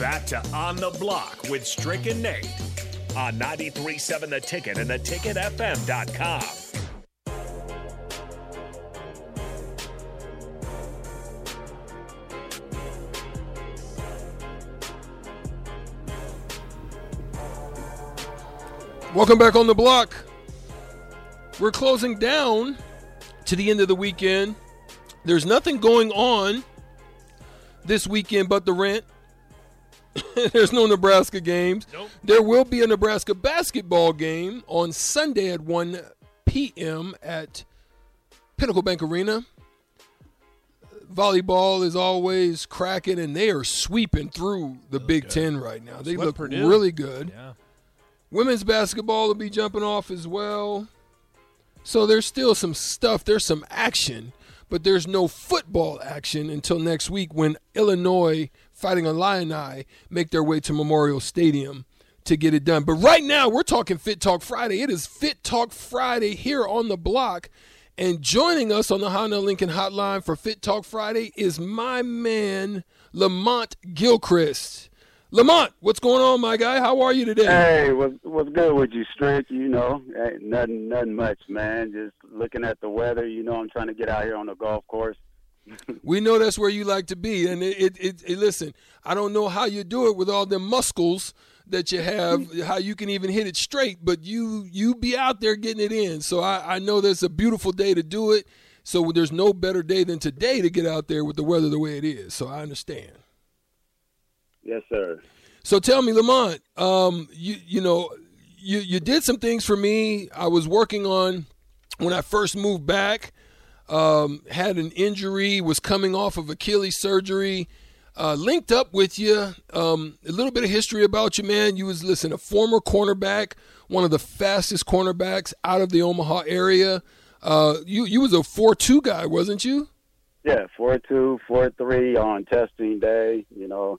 back to On the Block with Strick and Nate on 93.7 The Ticket and theticketfm.com. Welcome back on the block. We're closing down to the end of the weekend. There's nothing going on this weekend but the rent. There's no Nebraska games. Nope. There will be a Nebraska basketball game on Sunday at 1 p.m. at Pinnacle Bank Arena. Volleyball is always cracking, and they are sweeping through the Big Ten right now. They look Purdue. really good. Yeah. Women's basketball will be jumping off as well. So there's still some stuff, there's some action, but there's no football action until next week when Illinois fighting a Illini make their way to Memorial Stadium to get it done. But right now we're talking Fit Talk Friday. It is Fit Talk Friday here on the block. And joining us on the Honda Lincoln Hotline for Fit Talk Friday is my man Lamont Gilchrist. Lamont, what's going on, my guy? How are you today? Hey, what's what's good with you, Strick? You know, ain't nothing, nothing much, man. Just looking at the weather. You know, I'm trying to get out here on the golf course. We know that's where you like to be, and it, it, it, it- listen. I don't know how you do it with all them muscles that you have, how you can even hit it straight, but you you be out there getting it in. So I, I know that's a beautiful day to do it. So there's no better day than today to get out there with the weather the way it is. So I understand. Yes, sir. So tell me, Lamont, um, you you know, you you did some things for me. I was working on when I first moved back. Um, had an injury, was coming off of Achilles surgery. Uh, linked up with you. Um, a little bit of history about you, man. You was listen, a former cornerback, one of the fastest cornerbacks out of the Omaha area. Uh, you you was a four two guy, wasn't you? Yeah, four two, four three on testing day. You know,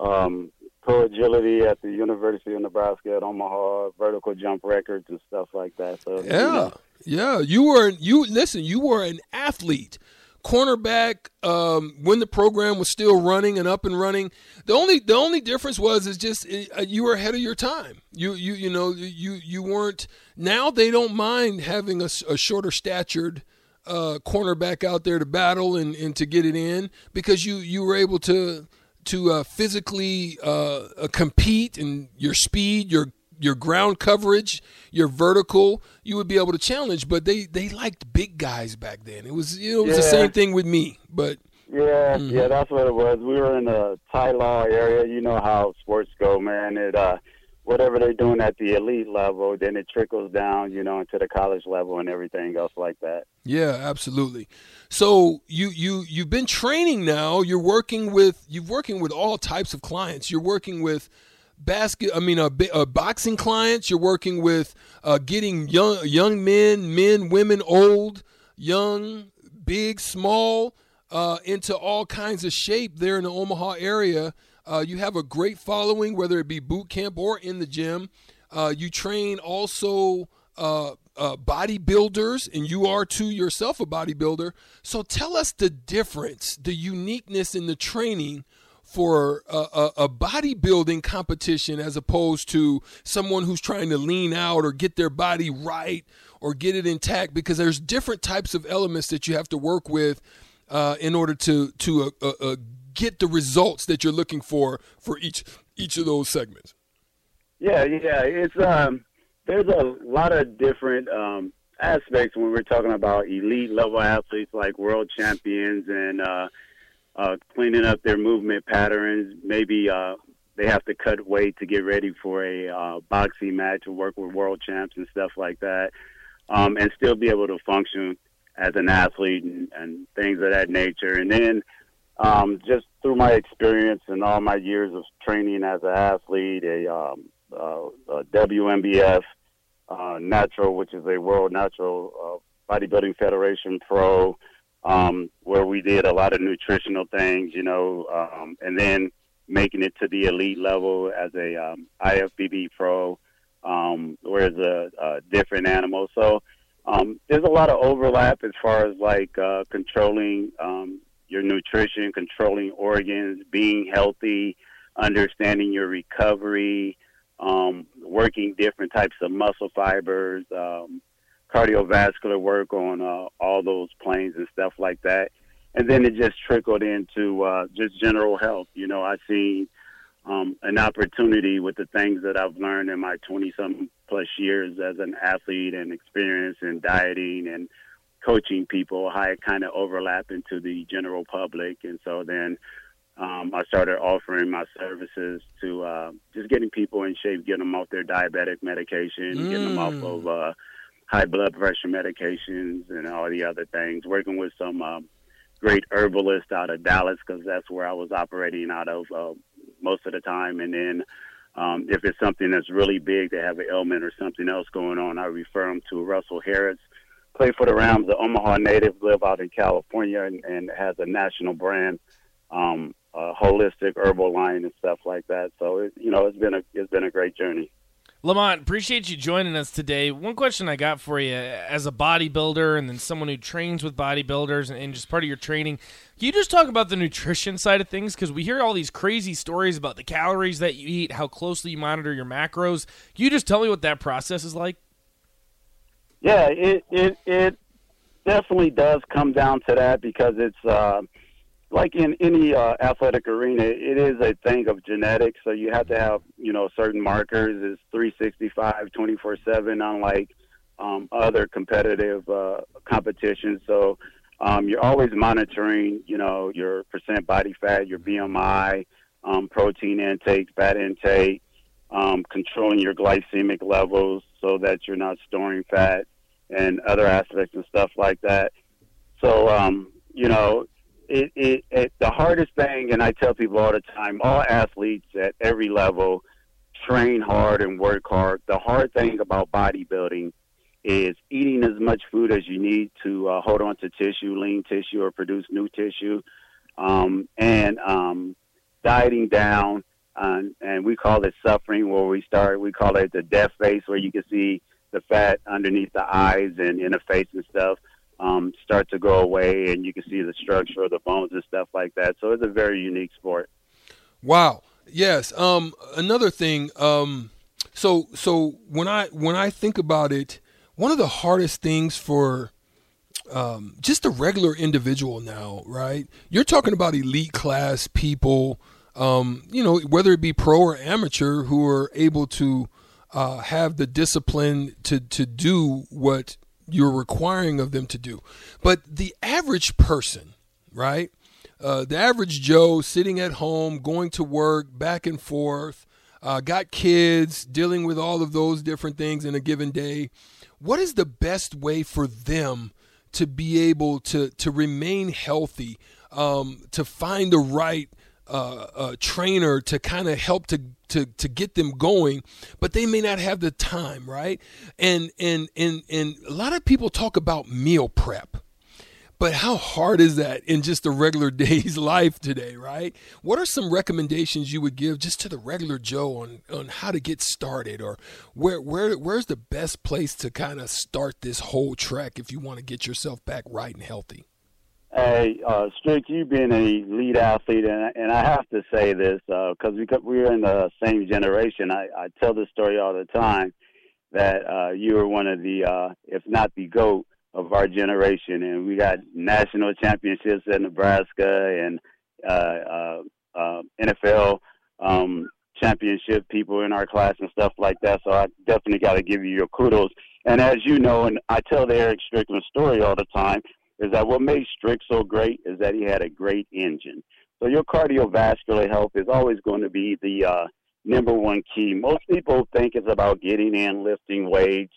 um, pro agility at the University of Nebraska at Omaha, vertical jump records and stuff like that. So you Yeah, know, yeah. You were you listen. You were an athlete, cornerback. Um, when the program was still running and up and running, the only the only difference was is just uh, you were ahead of your time. You you you know you you weren't. Now they don't mind having a shorter statured. Uh, cornerback out there to battle and, and to get it in because you you were able to to uh, physically uh, uh, compete and your speed, your your ground coverage, your vertical, you would be able to challenge. But they they liked big guys back then. It was it was the same thing with me. But Yeah, Mm-hmm. yeah, that's what it was. We were in the Ty Law area. You know how sports go, man. It uh, whatever they're doing at the elite level, then it trickles down, you know, into the college level and everything else like that. yeah, absolutely. So you you you've been training now. You're working with you're working with all types of clients. You're working with basket i mean a, uh, boxing clients you're working with uh, getting young young men men women old young big small uh, into all kinds of shape there in the omaha area uh, you have a great following whether it be boot camp or in the gym uh, you train also uh, uh, bodybuilders, and you are too yourself a bodybuilder. So tell us the difference, the uniqueness in the training for a, a, a bodybuilding competition as opposed to someone who's trying to lean out or get their body right or get it intact because there's different types of elements that you have to work with uh, in order to to uh, uh, get the results that you're looking for for each each of those segments. Yeah, yeah. It's um there's a lot of different um aspects when we're talking about elite level athletes like world champions and uh uh cleaning up their movement patterns. Maybe uh they have to cut weight to get ready for a uh boxing match or work with world champs and stuff like that. Um and still be able to function as an athlete and, and things of that nature. And then um, just through my experience and all my years of training as an athlete, a, um, uh, a WNBF uh, natural, which is a World Natural uh, Bodybuilding Federation pro, um, where we did a lot of nutritional things, you know, um, and then making it to the elite level as a um, IFBB pro, um, where it's a, a different animal. So um, there's a lot of overlap as far as like uh, controlling um, your nutrition, controlling organs, being healthy, understanding your recovery, um, working different types of muscle fibers, um, cardiovascular work on uh, all those planes and stuff like that. And then it just trickled into uh, just general health. You know, I see um, an opportunity with the things that I've learned in my 20 something plus years as an athlete and experience in dieting and coaching people, how it kind of overlap into the general public. And so then um, I started offering my services to uh, just getting people in shape, getting them off their diabetic medication, mm. getting them off of mm. uh, high blood pressure medications, and all the other things. Working with some uh, great herbalists out of Dallas because that's where I was operating out of uh, most of the time. And then um, if it's something that's really big, they have an ailment or something else going on, I refer them to Russell Harris. Play for the Rams, the Omaha native, live out in California, and, and has a national brand. Um, holistic herbal line and stuff like that. So it, you know, it's been a it's been a great journey. Lamont, appreciate you joining us today. One question I got for you as a bodybuilder and then someone who trains with bodybuilders and, and just part of your training, can you just talk about the nutrition side of things? Because we hear all these crazy stories about the calories that you eat, how closely you monitor your macros. Can you just tell me what that process is like? Yeah, it it, it definitely does come down to that because it's. Uh, like in any uh, athletic arena, it is a thing of genetics. So you have to have, you know, certain markers. It's 365, 24 7, unlike um, other competitive uh, competitions. So um, you're always monitoring, you know, your percent body fat, your BMI, um, protein intake, fat intake, um, controlling your glycemic levels so that you're not storing fat and other aspects and stuff like that. So, um, you know, it, it, it, the hardest thing, and I tell people all the time, all athletes at every level train hard and work hard. The hard thing about bodybuilding is eating as much food as you need to uh, hold on to tissue, lean tissue, or produce new tissue, um, and um, dieting down. Um, and we call it suffering, where we start. We call it the death face, where you can see the fat underneath the eyes and in the face and stuff um, start to go away, and you can see the structure of the bones and stuff like that. So it's a very unique sport. Wow. Yes. Um, another thing. Um, so so when I when I think about it, one of the hardest things for um, just a regular individual now, right? You're talking about elite class people, um, you know, whether it be pro or amateur, who are able to uh, have the discipline to to do what you're requiring of them to do. But the average person, right? Uh, the average Joe sitting at home, going to work, back and forth, uh, got kids, dealing with all of those different things in a given day. What is the best way for them to be able to to remain healthy, um, to find the right uh, uh, trainer to kind of help to to to get them going, but they may not have the time, right? And and and and a lot of people talk about meal prep. But how hard is that in just a regular day's life today, right? What are some recommendations you would give just to the regular Joe on, on how to get started or where where where's the best place to kind of start this whole trek if you want to get yourself back right and healthy? Hey, uh, Strick, you've been a lead athlete, and, and I have to say this because uh, we're in the same generation. I, I tell this story all the time that uh, you were one of the, uh, if not the GOAT of our generation, and we got national championships at Nebraska and uh, uh, uh, NFL um, championship people in our class and stuff like that. So I definitely got to give you your kudos. And as you know, and I tell the Eric Strickland story all the time is that what made Strick so great is that he had a great engine. So your cardiovascular health is always going to be the uh, number one key. Most people think it's about getting in, lifting weights,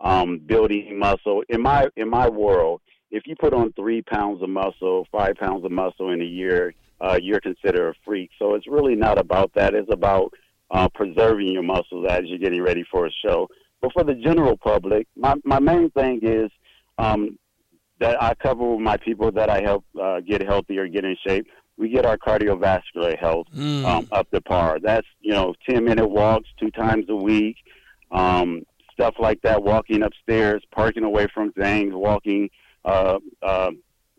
um, building muscle. In my in my world, if you put on three pounds of muscle, five pounds of muscle in a year, uh, you're considered a freak. So it's really not about that. It's about uh, preserving your muscles as you're getting ready for a show. But for the general public, my, my main thing is um, that I cover with my people that I help uh, get healthy or get in shape. We get our cardiovascular health mm. um, up to par. That's you know ten minute walks two times a week, um, stuff like that. Walking upstairs, parking away from things, walking uh, uh,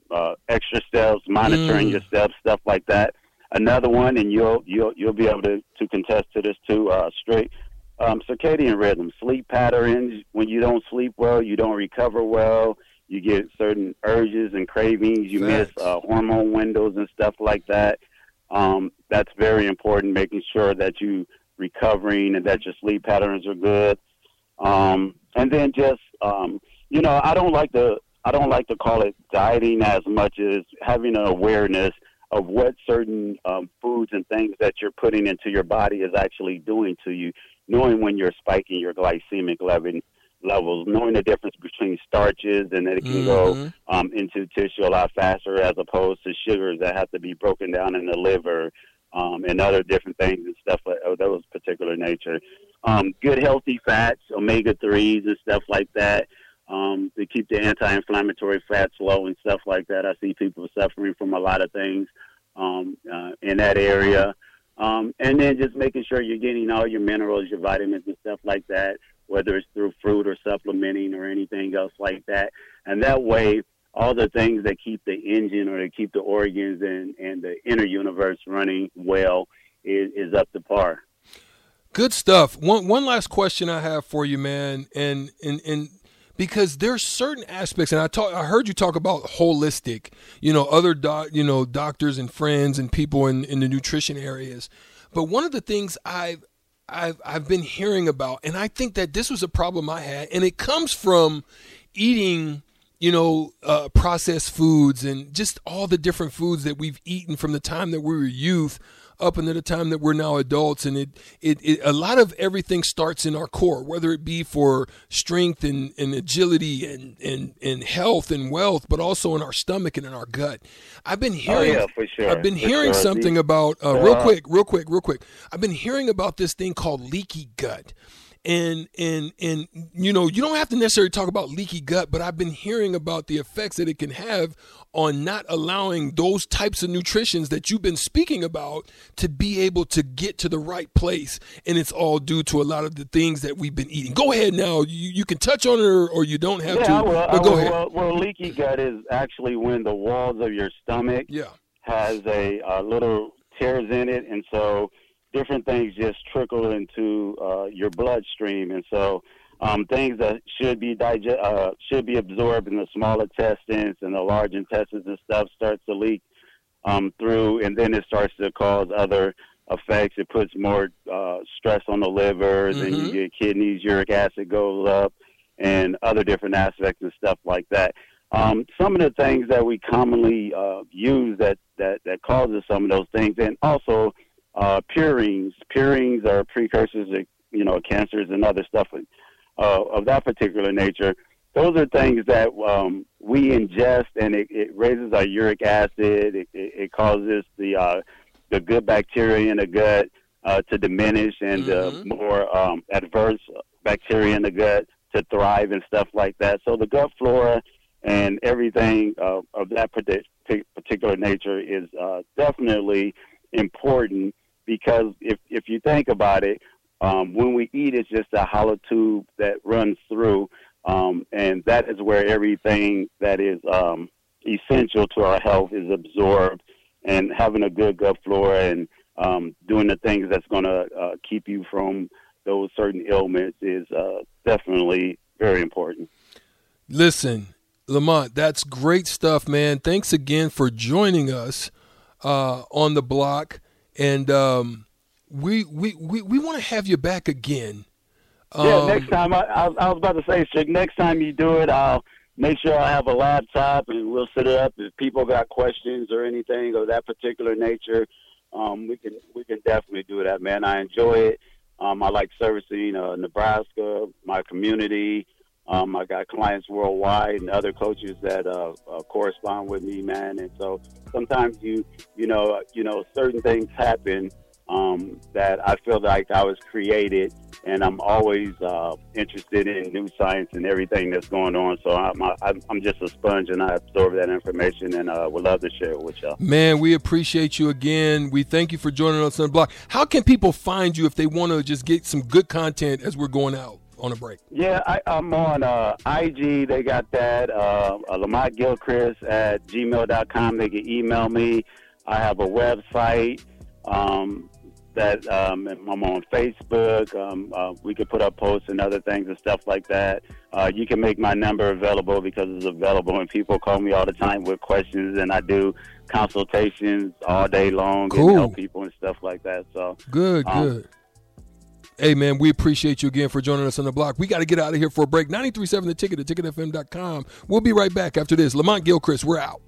uh, extra steps, monitoring mm. your steps, stuff like that. another one, and you'll you'll you'll be able to to contest to this too. Uh, straight um, circadian rhythm, sleep patterns. When you don't sleep well, you don't recover well. You get certain urges and cravings. You Facts. miss uh, hormone windows and stuff like that. Um, that's very important. Making sure that you recovering and that your sleep patterns are good. Um, and then just um, you know, I don't like to I don't like to call it dieting as much as having an awareness of what certain um, foods and things that you're putting into your body is actually doing to you. Knowing when you're spiking your glycemic level levels, knowing the difference between starches and that it can go Mhm. um, into tissue a lot faster as opposed to sugars that have to be broken down in the liver um, and other different things and stuff like of those particular nature. Um, good healthy fats, omega threes and stuff like that. Um, to keep the anti-inflammatory fats low and stuff like that. I see people suffering from a lot of things um, uh, in that area. Um, and then just making sure you're getting all your minerals, your vitamins, and stuff like that, whether it's through fruit or supplementing or anything else like that. And that way, all the things that keep the engine or that keep the organs and, and the inner universe running well is, is up to par. Good stuff. One one last question I have for you, man, and and and because there's certain aspects, and I talk, I heard you talk about holistic, you know, other doc, you know, doctors and friends and people in in the nutrition areas, but one of the things I've I've I've been hearing about, and I think that this was a problem I had, and it comes from eating you know, uh, processed foods and just all the different foods that we've eaten from the time that we were youth up until the time that we're now adults. And it, it, it a lot of everything starts in our core, whether it be for strength and, and agility and, and, and health and wealth, but also in our stomach and in our gut. I've been hearing, Oh, yeah, for sure. I've been For hearing sure. something about, uh, real uh, quick, real quick, real quick. I've been hearing about this thing called leaky gut and and and you know you don't have to necessarily talk about leaky gut but i've been hearing about the effects that it can have on not allowing those types of nutritions that you've been speaking about to be able to get to the right place. And it's all due to a lot of the things that we've been eating. Go ahead now. You, you can touch on it or, or you don't have yeah, to I will, but go will. ahead. Well, well, leaky gut is actually when the walls of your stomach yeah. has a, a little tears in it, and so different things just trickle into uh, your bloodstream, and so um, things that should be digest uh, should be absorbed in the small intestines and the large intestines and stuff starts to leak um, through, and then it starts to cause other effects. It puts more uh, stress on the liver, then Mhm. you get kidneys, uric acid goes up, and other different aspects and stuff like that. Um, some of the things that we commonly uh, use that, that, that causes some of those things, and also uh, purines. Purines are precursors to you know cancers and other stuff uh, of that particular nature. Those are things that um, we ingest, and it, it raises our uric acid. It, it, it causes the uh, the good bacteria in the gut uh, to diminish, and uh, more um, adverse bacteria in the gut to thrive and stuff like that. So the gut flora and everything uh, of that particular nature is uh, definitely important because if if you think about it, um, when we eat, it's just a hollow tube that runs through, um, and that is where everything that is um, essential to our health is absorbed. And having a good gut flora and um, doing the things that's going to uh, keep you from those certain ailments is uh, definitely very important. Listen, Lamont, that's great stuff, man. Thanks again for joining us uh, on the block, and um, we we we, we want to have you back again. Yeah, Um, next time I, I, was- I was about to say, Strick, next time you do it, I'll make sure I have a laptop and we'll set it up. If people got questions or anything of that particular nature, um, we can we can definitely do that, man. I enjoy it. Um, I like servicing uh, Nebraska, my community. Um, I got clients worldwide and other coaches that uh, uh, correspond with me, man. And so sometimes you you know you know certain things happen um, that I feel like I was created, and I'm always uh, interested in new science and everything that's going on. So I'm I'm, just a sponge, and I absorb that information, and uh, would love to share it with y'all. Man, we appreciate you again. We thank you for joining us on the block. How can people find you if they want to just get some good content as we're going out on a break? Yeah, I, I'm on uh, IG. They got that. Uh, uh, Lamont Gilchrist at gmail.com. They can email me. I have a website um, that um, I'm on Facebook. Um, uh, we could put up posts and other things and stuff like that. Uh, you can make my number available because it's available, and people call me all the time with questions, and I do consultations all day long Cool. and help people and stuff like that. So Good, Um, good. Hey, man, we appreciate you again for joining us on the block. We got to get out of here for a break. 937 The Ticket, theticketfm.com. We'll be right back after this. Lamont Gilchrist, we're out.